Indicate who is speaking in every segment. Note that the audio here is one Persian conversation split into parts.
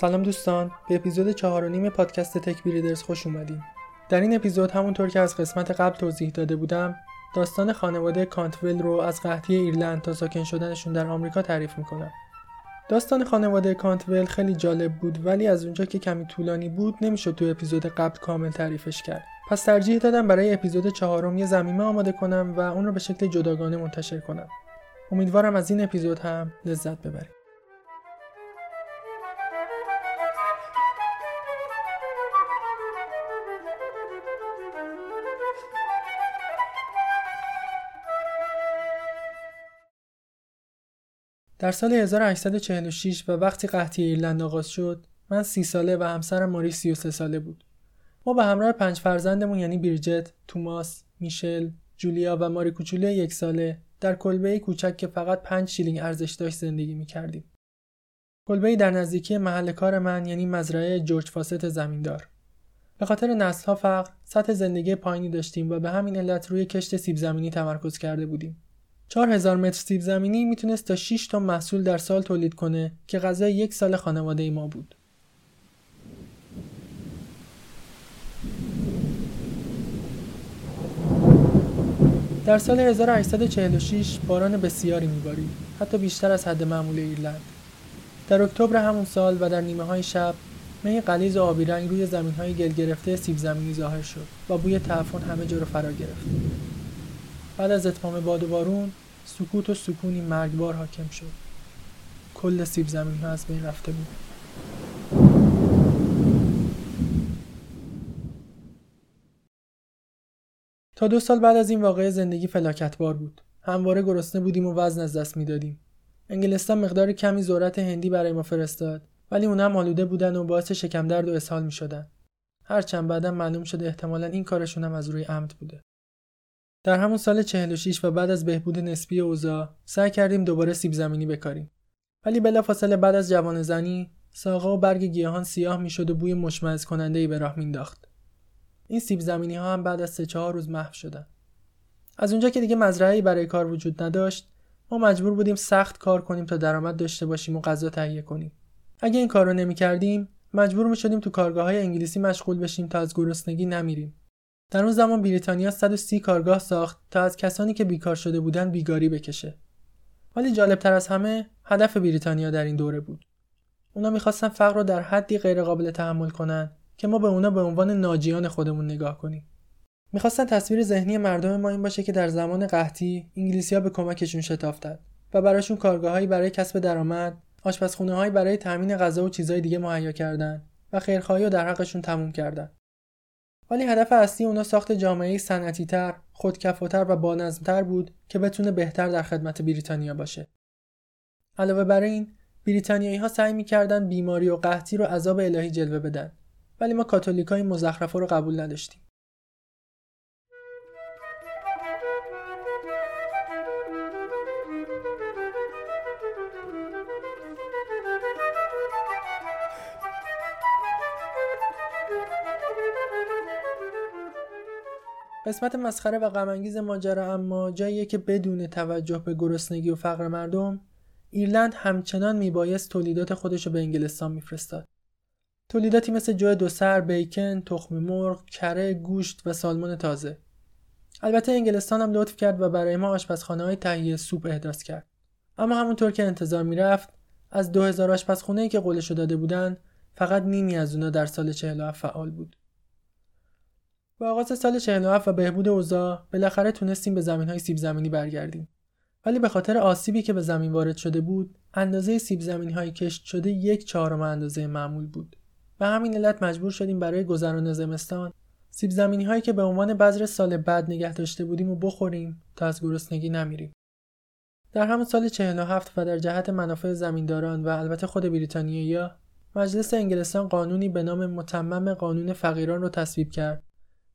Speaker 1: سلام دوستان به اپیزود چهار و نیم پادکست تک بریدرز خوش اومدین. در این اپیزود همونطور که از قسمت قبل توضیح داده بودم داستان خانواده کانتول رو از قحطی ایرلند تا ساکن شدنشون در آمریکا تعریف می‌کنم. داستان خانواده کانتول خیلی جالب بود ولی از اونجا که کمی طولانی بود نمی‌شد تو اپیزود قبل کامل تعریفش کرد. پس ترجیح دادم برای اپیزود چهارم یه زمینه آماده کنم و اون رو به شکل جداگانه منتشر کنم. امیدوارم از این اپیزود هم لذت ببرید. در سال 1846 و وقتی قحطی ایرلند آغاز شد من سی ساله و همسرم ماری 33 ساله بود ما به همراه پنج فرزندمون یعنی بیرجت، توماس، میشل، جولیا و ماری کوچولو یک ساله در کلبه کوچک که فقط پنج شیلینگ ارزش داشت زندگی می کردیم. کلبه در نزدیکی محل کار من یعنی مزرعه جورج فاست زمیندار. به خاطر نسلها فقر، سطح زندگی پایینی داشتیم و به همین علت روی کشت سیب زمینی تمرکز کرده بودیم. 4000 متر سیب زمینی می‌تونست تا 6 تا محصول در سال تولید کنه که غذای یک سال خانواده ما بود. در سال 1846 باران بسیاری میبارید حتی بیشتر از حد معمول ایرلند در اکتبر همون سال و در نیمه های شب می قلیز و آبی رنگ روی زمین های گل گرفته سیب زمینی ظاهر شد و بوی تعفن همه جا رو فرا گرفت بعد از اتمام باد و بارون سکوت و سکونی مرگبار حاکم شد کل سیب زمین ها از بین رفته بود تا دو سال بعد از این واقعه زندگی فلاکتبار بود همواره گرسنه بودیم و وزن از دست می‌دادیم انگلستان مقدار کمی ذرت هندی برای ما فرستاد ولی اونا هم آلوده بودن و باعث شکم درد و اسهال می شدن. هرچند بعدا معلوم شده احتمالا این کارشون هم از روی عمد بوده. در همون سال 46 و بعد از بهبود نسبی اوضاع سعی کردیم دوباره سیب زمینی بکاریم. ولی بلافاصله بعد از جوان زنی ساقا و برگ گیاهان سیاه می‌شد و بوی مشمئز کننده ای به راه مینداخت. این سیب زمینی ها هم بعد از سه چهار روز محو شدن. از اونجا که دیگه مزرعه‌ای برای کار وجود نداشت، ما مجبور بودیم سخت کار کنیم تا درآمد داشته باشیم و غذا تهیه کنیم. اگه این کار رو نمی کردیم، مجبور می شدیم تو کارگاه های انگلیسی مشغول بشیم تا از گرسنگی نمیریم. در اون زمان بریتانیا 130 کارگاه ساخت تا از کسانی که بیکار شده بودن بیگاری بکشه. ولی جالبتر از همه هدف بریتانیا در این دوره بود. اونا می‌خواستن فقر رو در حدی غیرقابل تحمل کنن که ما به اونا به عنوان ناجیان خودمون نگاه کنیم. می‌خواستن تصویر ذهنی مردم ما این باشه که در زمان قحطی انگلیسیا به کمکشون شتافتن و براشون کارگاههایی برای کسب درآمد، آشپزخونه برای تامین غذا و چیزهای دیگه مهیا کردن و خیرخواهی رو در حقشون تموم کردن. ولی هدف اصلی اونا ساخت جامعه صنعتی تر، خودکفاتر و بانظمتر بود که بتونه بهتر در خدمت بریتانیا باشه. علاوه بر این، بریتانیایی ها سعی می‌کردن بیماری و قحطی رو عذاب الهی جلوه بدن ولی ما کاتولیکای مزخرفه رو قبول نداشتیم. قسمت مسخره و غمانگیز ماجرا اما جاییه که بدون توجه به گرسنگی و فقر مردم ایرلند همچنان میبایست تولیدات خودش رو به انگلستان میفرستاد تولیداتی مثل جو دو سر، بیکن، تخم مرغ، کره، گوشت و سالمون تازه. البته انگلستان هم لطف کرد و برای ما آشپزخانه های تهیه سوپ احداث کرد. اما همونطور که انتظار می‌رفت از 2000 آشپزخونه ای که قولش داده بودن فقط نیمی از اونا در سال 47 فعال بود. با آغاز سال 47 و بهبود اوضاع بالاخره تونستیم به زمین های سیب زمینی برگردیم. ولی به خاطر آسیبی که به زمین وارد شده بود، اندازه سیب زمینی های کشت شده یک چهارم اندازه معمول بود. به همین علت مجبور شدیم برای گذران زمستان سیب زمینی هایی که به عنوان بذر سال بعد نگه داشته بودیم و بخوریم تا از گرسنگی نمیریم. در همون سال 47 و در جهت منافع زمینداران و البته خود بریتانیایی مجلس انگلستان قانونی به نام متمم قانون فقیران رو تصویب کرد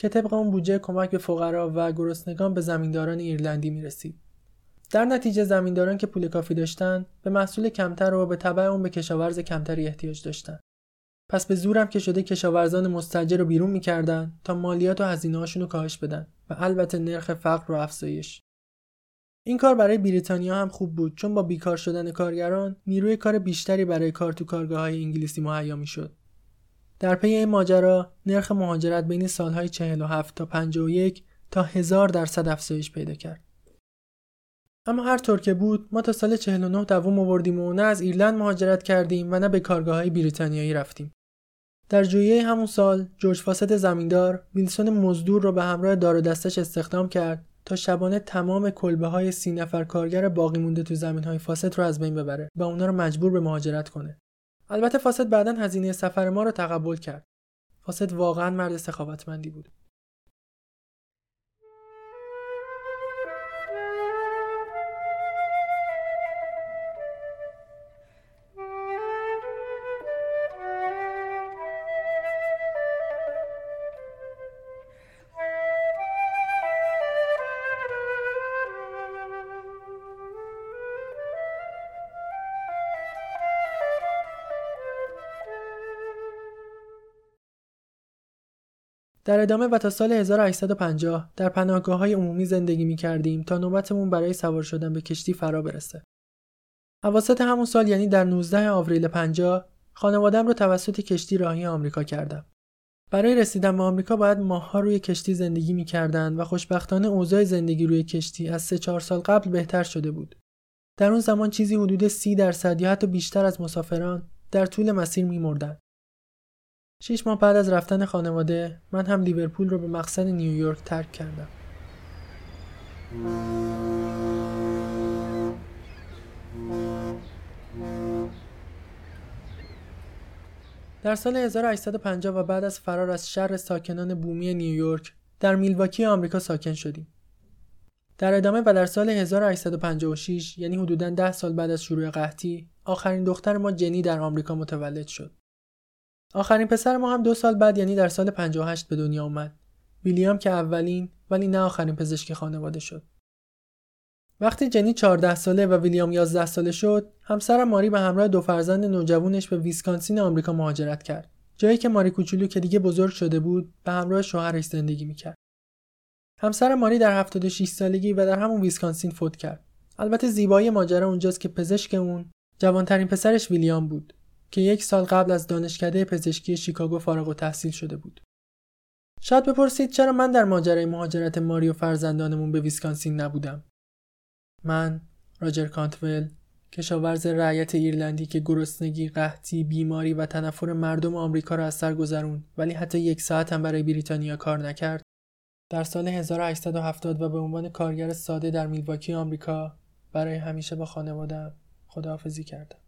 Speaker 1: که طبق اون بودجه کمک به فقرا و گرسنگان به زمینداران ایرلندی می‌رسید. در نتیجه زمینداران که پول کافی داشتن به محصول کمتر و به تبع اون به کشاورز کمتری احتیاج داشتن. پس به زورم که شده کشاورزان مستجر رو بیرون می‌کردن تا مالیات و هزینه رو کاهش بدن و البته نرخ فقر رو افزایش این کار برای بریتانیا هم خوب بود چون با بیکار شدن کارگران نیروی کار بیشتری برای کار تو کارگاه های انگلیسی مهیا می‌شد. در پی این ماجرا نرخ مهاجرت بین سالهای 47 تا 51 تا هزار درصد افزایش پیدا کرد. اما هر طور که بود ما تا سال 49 دوام آوردیم و نه از ایرلند مهاجرت کردیم و نه به کارگاه های بریتانیایی رفتیم. در ژوئیه همون سال جورج فاست زمیندار ویلسون مزدور را به همراه دار و دستش استخدام کرد تا شبانه تمام کلبه های سی نفر کارگر باقی مونده تو زمین های فاسد رو از بین ببره و اونا رو مجبور به مهاجرت کنه. البته فاسد بعدا هزینه سفر ما رو تقبل کرد. فاسد واقعا مرد سخاوتمندی بود. در ادامه و تا سال 1850 در پناهگاه های عمومی زندگی می کردیم تا نوبتمون برای سوار شدن به کشتی فرا برسه. اواسط همون سال یعنی در 19 آوریل 50 خانوادم رو توسط کشتی راهی آمریکا کردم. برای رسیدن به آمریکا باید ماهها روی کشتی زندگی می‌کردند و خوشبختانه اوضاع زندگی روی کشتی از سه چهار سال قبل بهتر شده بود. در اون زمان چیزی حدود سی درصد یا حتی بیشتر از مسافران در طول مسیر میمردند. شیش ماه بعد از رفتن خانواده من هم لیورپول رو به مقصد نیویورک ترک کردم در سال 1850 و بعد از فرار از شر ساکنان بومی نیویورک در میلواکی آمریکا ساکن شدیم. در ادامه و در سال 1856 یعنی حدوداً ده سال بعد از شروع قحطی آخرین دختر ما جنی در آمریکا متولد شد. آخرین پسر ما هم دو سال بعد یعنی در سال 58 به دنیا اومد. ویلیام که اولین ولی نه آخرین پزشک خانواده شد. وقتی جنی 14 ساله و ویلیام 11 ساله شد، همسر ماری به همراه دو فرزند نوجوانش به ویسکانسین آمریکا مهاجرت کرد. جایی که ماری کوچولو که دیگه بزرگ شده بود، به همراه شوهرش زندگی می‌کرد. همسر ماری در 76 سالگی و در همون ویسکانسین فوت کرد. البته زیبایی ماجرا اونجاست که پزشک اون جوانترین پسرش ویلیام بود. که یک سال قبل از دانشکده پزشکی شیکاگو فارغ و تحصیل شده بود. شاید بپرسید چرا من در ماجرای مهاجرت ماری و فرزندانمون به ویسکانسین نبودم. من راجر کانتول کشاورز رعیت ایرلندی که گرسنگی، قحطی، بیماری و تنفر مردم آمریکا را از سر گذرون ولی حتی یک ساعت هم برای بریتانیا کار نکرد. در سال 1870 و به عنوان کارگر ساده در میلواکی آمریکا برای همیشه با خانوادم خداحافظی کردم.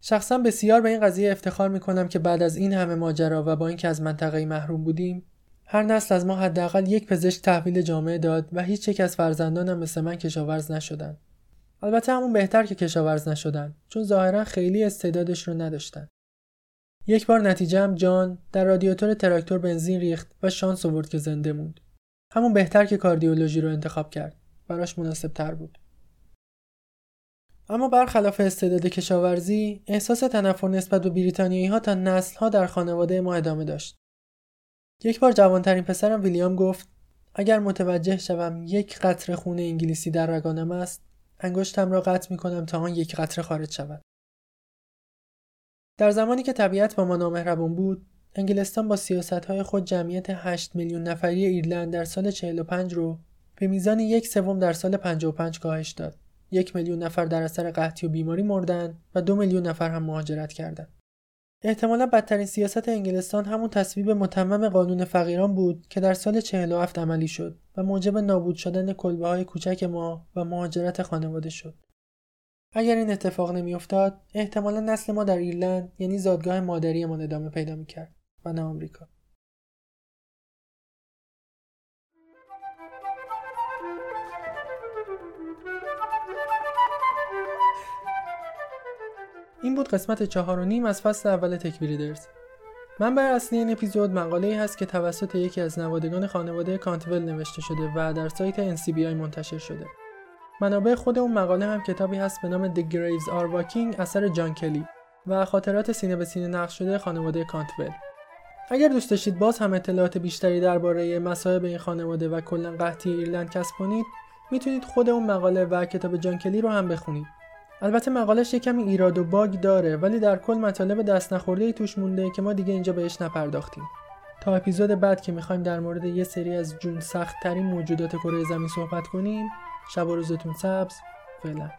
Speaker 1: شخصا بسیار به این قضیه افتخار می‌کنم که بعد از این همه ماجرا و با اینکه از منطقه محروم بودیم هر نسل از ما حداقل یک پزشک تحویل جامعه داد و هیچ یک از فرزندانم مثل من کشاورز نشدن. البته همون بهتر که کشاورز نشدن چون ظاهرا خیلی استعدادش رو نداشتن. یک بار نتیجه هم جان در رادیاتور تراکتور بنزین ریخت و شانس آورد که زنده موند. همون بهتر که کاردیولوژی رو انتخاب کرد. براش مناسب تر بود. اما برخلاف استعداد کشاورزی احساس تنفر نسبت به بریتانیایی ها تا نسل ها در خانواده ما ادامه داشت. یک بار جوانترین پسرم ویلیام گفت اگر متوجه شوم یک قطره خون انگلیسی در رگانم است انگشتم را قطع می کنم تا آن یک قطره خارج شود. در زمانی که طبیعت با ما نامهربان بود انگلستان با سیاست های خود جمعیت 8 میلیون نفری ایرلند در سال 45 رو به میزان یک سوم در سال 55 کاهش داد. یک میلیون نفر در اثر قحطی و بیماری مردن و دو میلیون نفر هم مهاجرت کردند. احتمالا بدترین سیاست انگلستان همون تصویب متمم قانون فقیران بود که در سال 47 عملی شد و موجب نابود شدن کلبه های کوچک ما و مهاجرت خانواده شد. اگر این اتفاق نمیافتاد احتمالا نسل ما در ایرلند یعنی زادگاه مادریمان ادامه پیدا می‌کرد و نه آمریکا این بود قسمت چهار و نیم از فصل اول تکبیریدرز منبع اصلی این اپیزود مقاله ای هست که توسط یکی از نوادگان خانواده کانتول نوشته شده و در سایت NCBI منتشر شده. منابع خود اون مقاله هم کتابی هست به نام The Graves Are Walking اثر جان کلی و خاطرات سینه به سینه نقش شده خانواده کانتول. اگر دوست داشتید باز هم اطلاعات بیشتری درباره مصائب این خانواده و کلا قحطی ایرلند کسب کنید می‌تونید خود اون مقاله و کتاب جان کلی رو هم بخونید البته مقالش یه کمی ایراد و باگ داره ولی در کل مطالب دست نخورده ای توش مونده که ما دیگه اینجا بهش نپرداختیم. تا اپیزود بعد که می‌خوایم در مورد یه سری از جون سخت ترین موجودات کره زمین صحبت کنیم شب و روزتون سبز فعلا.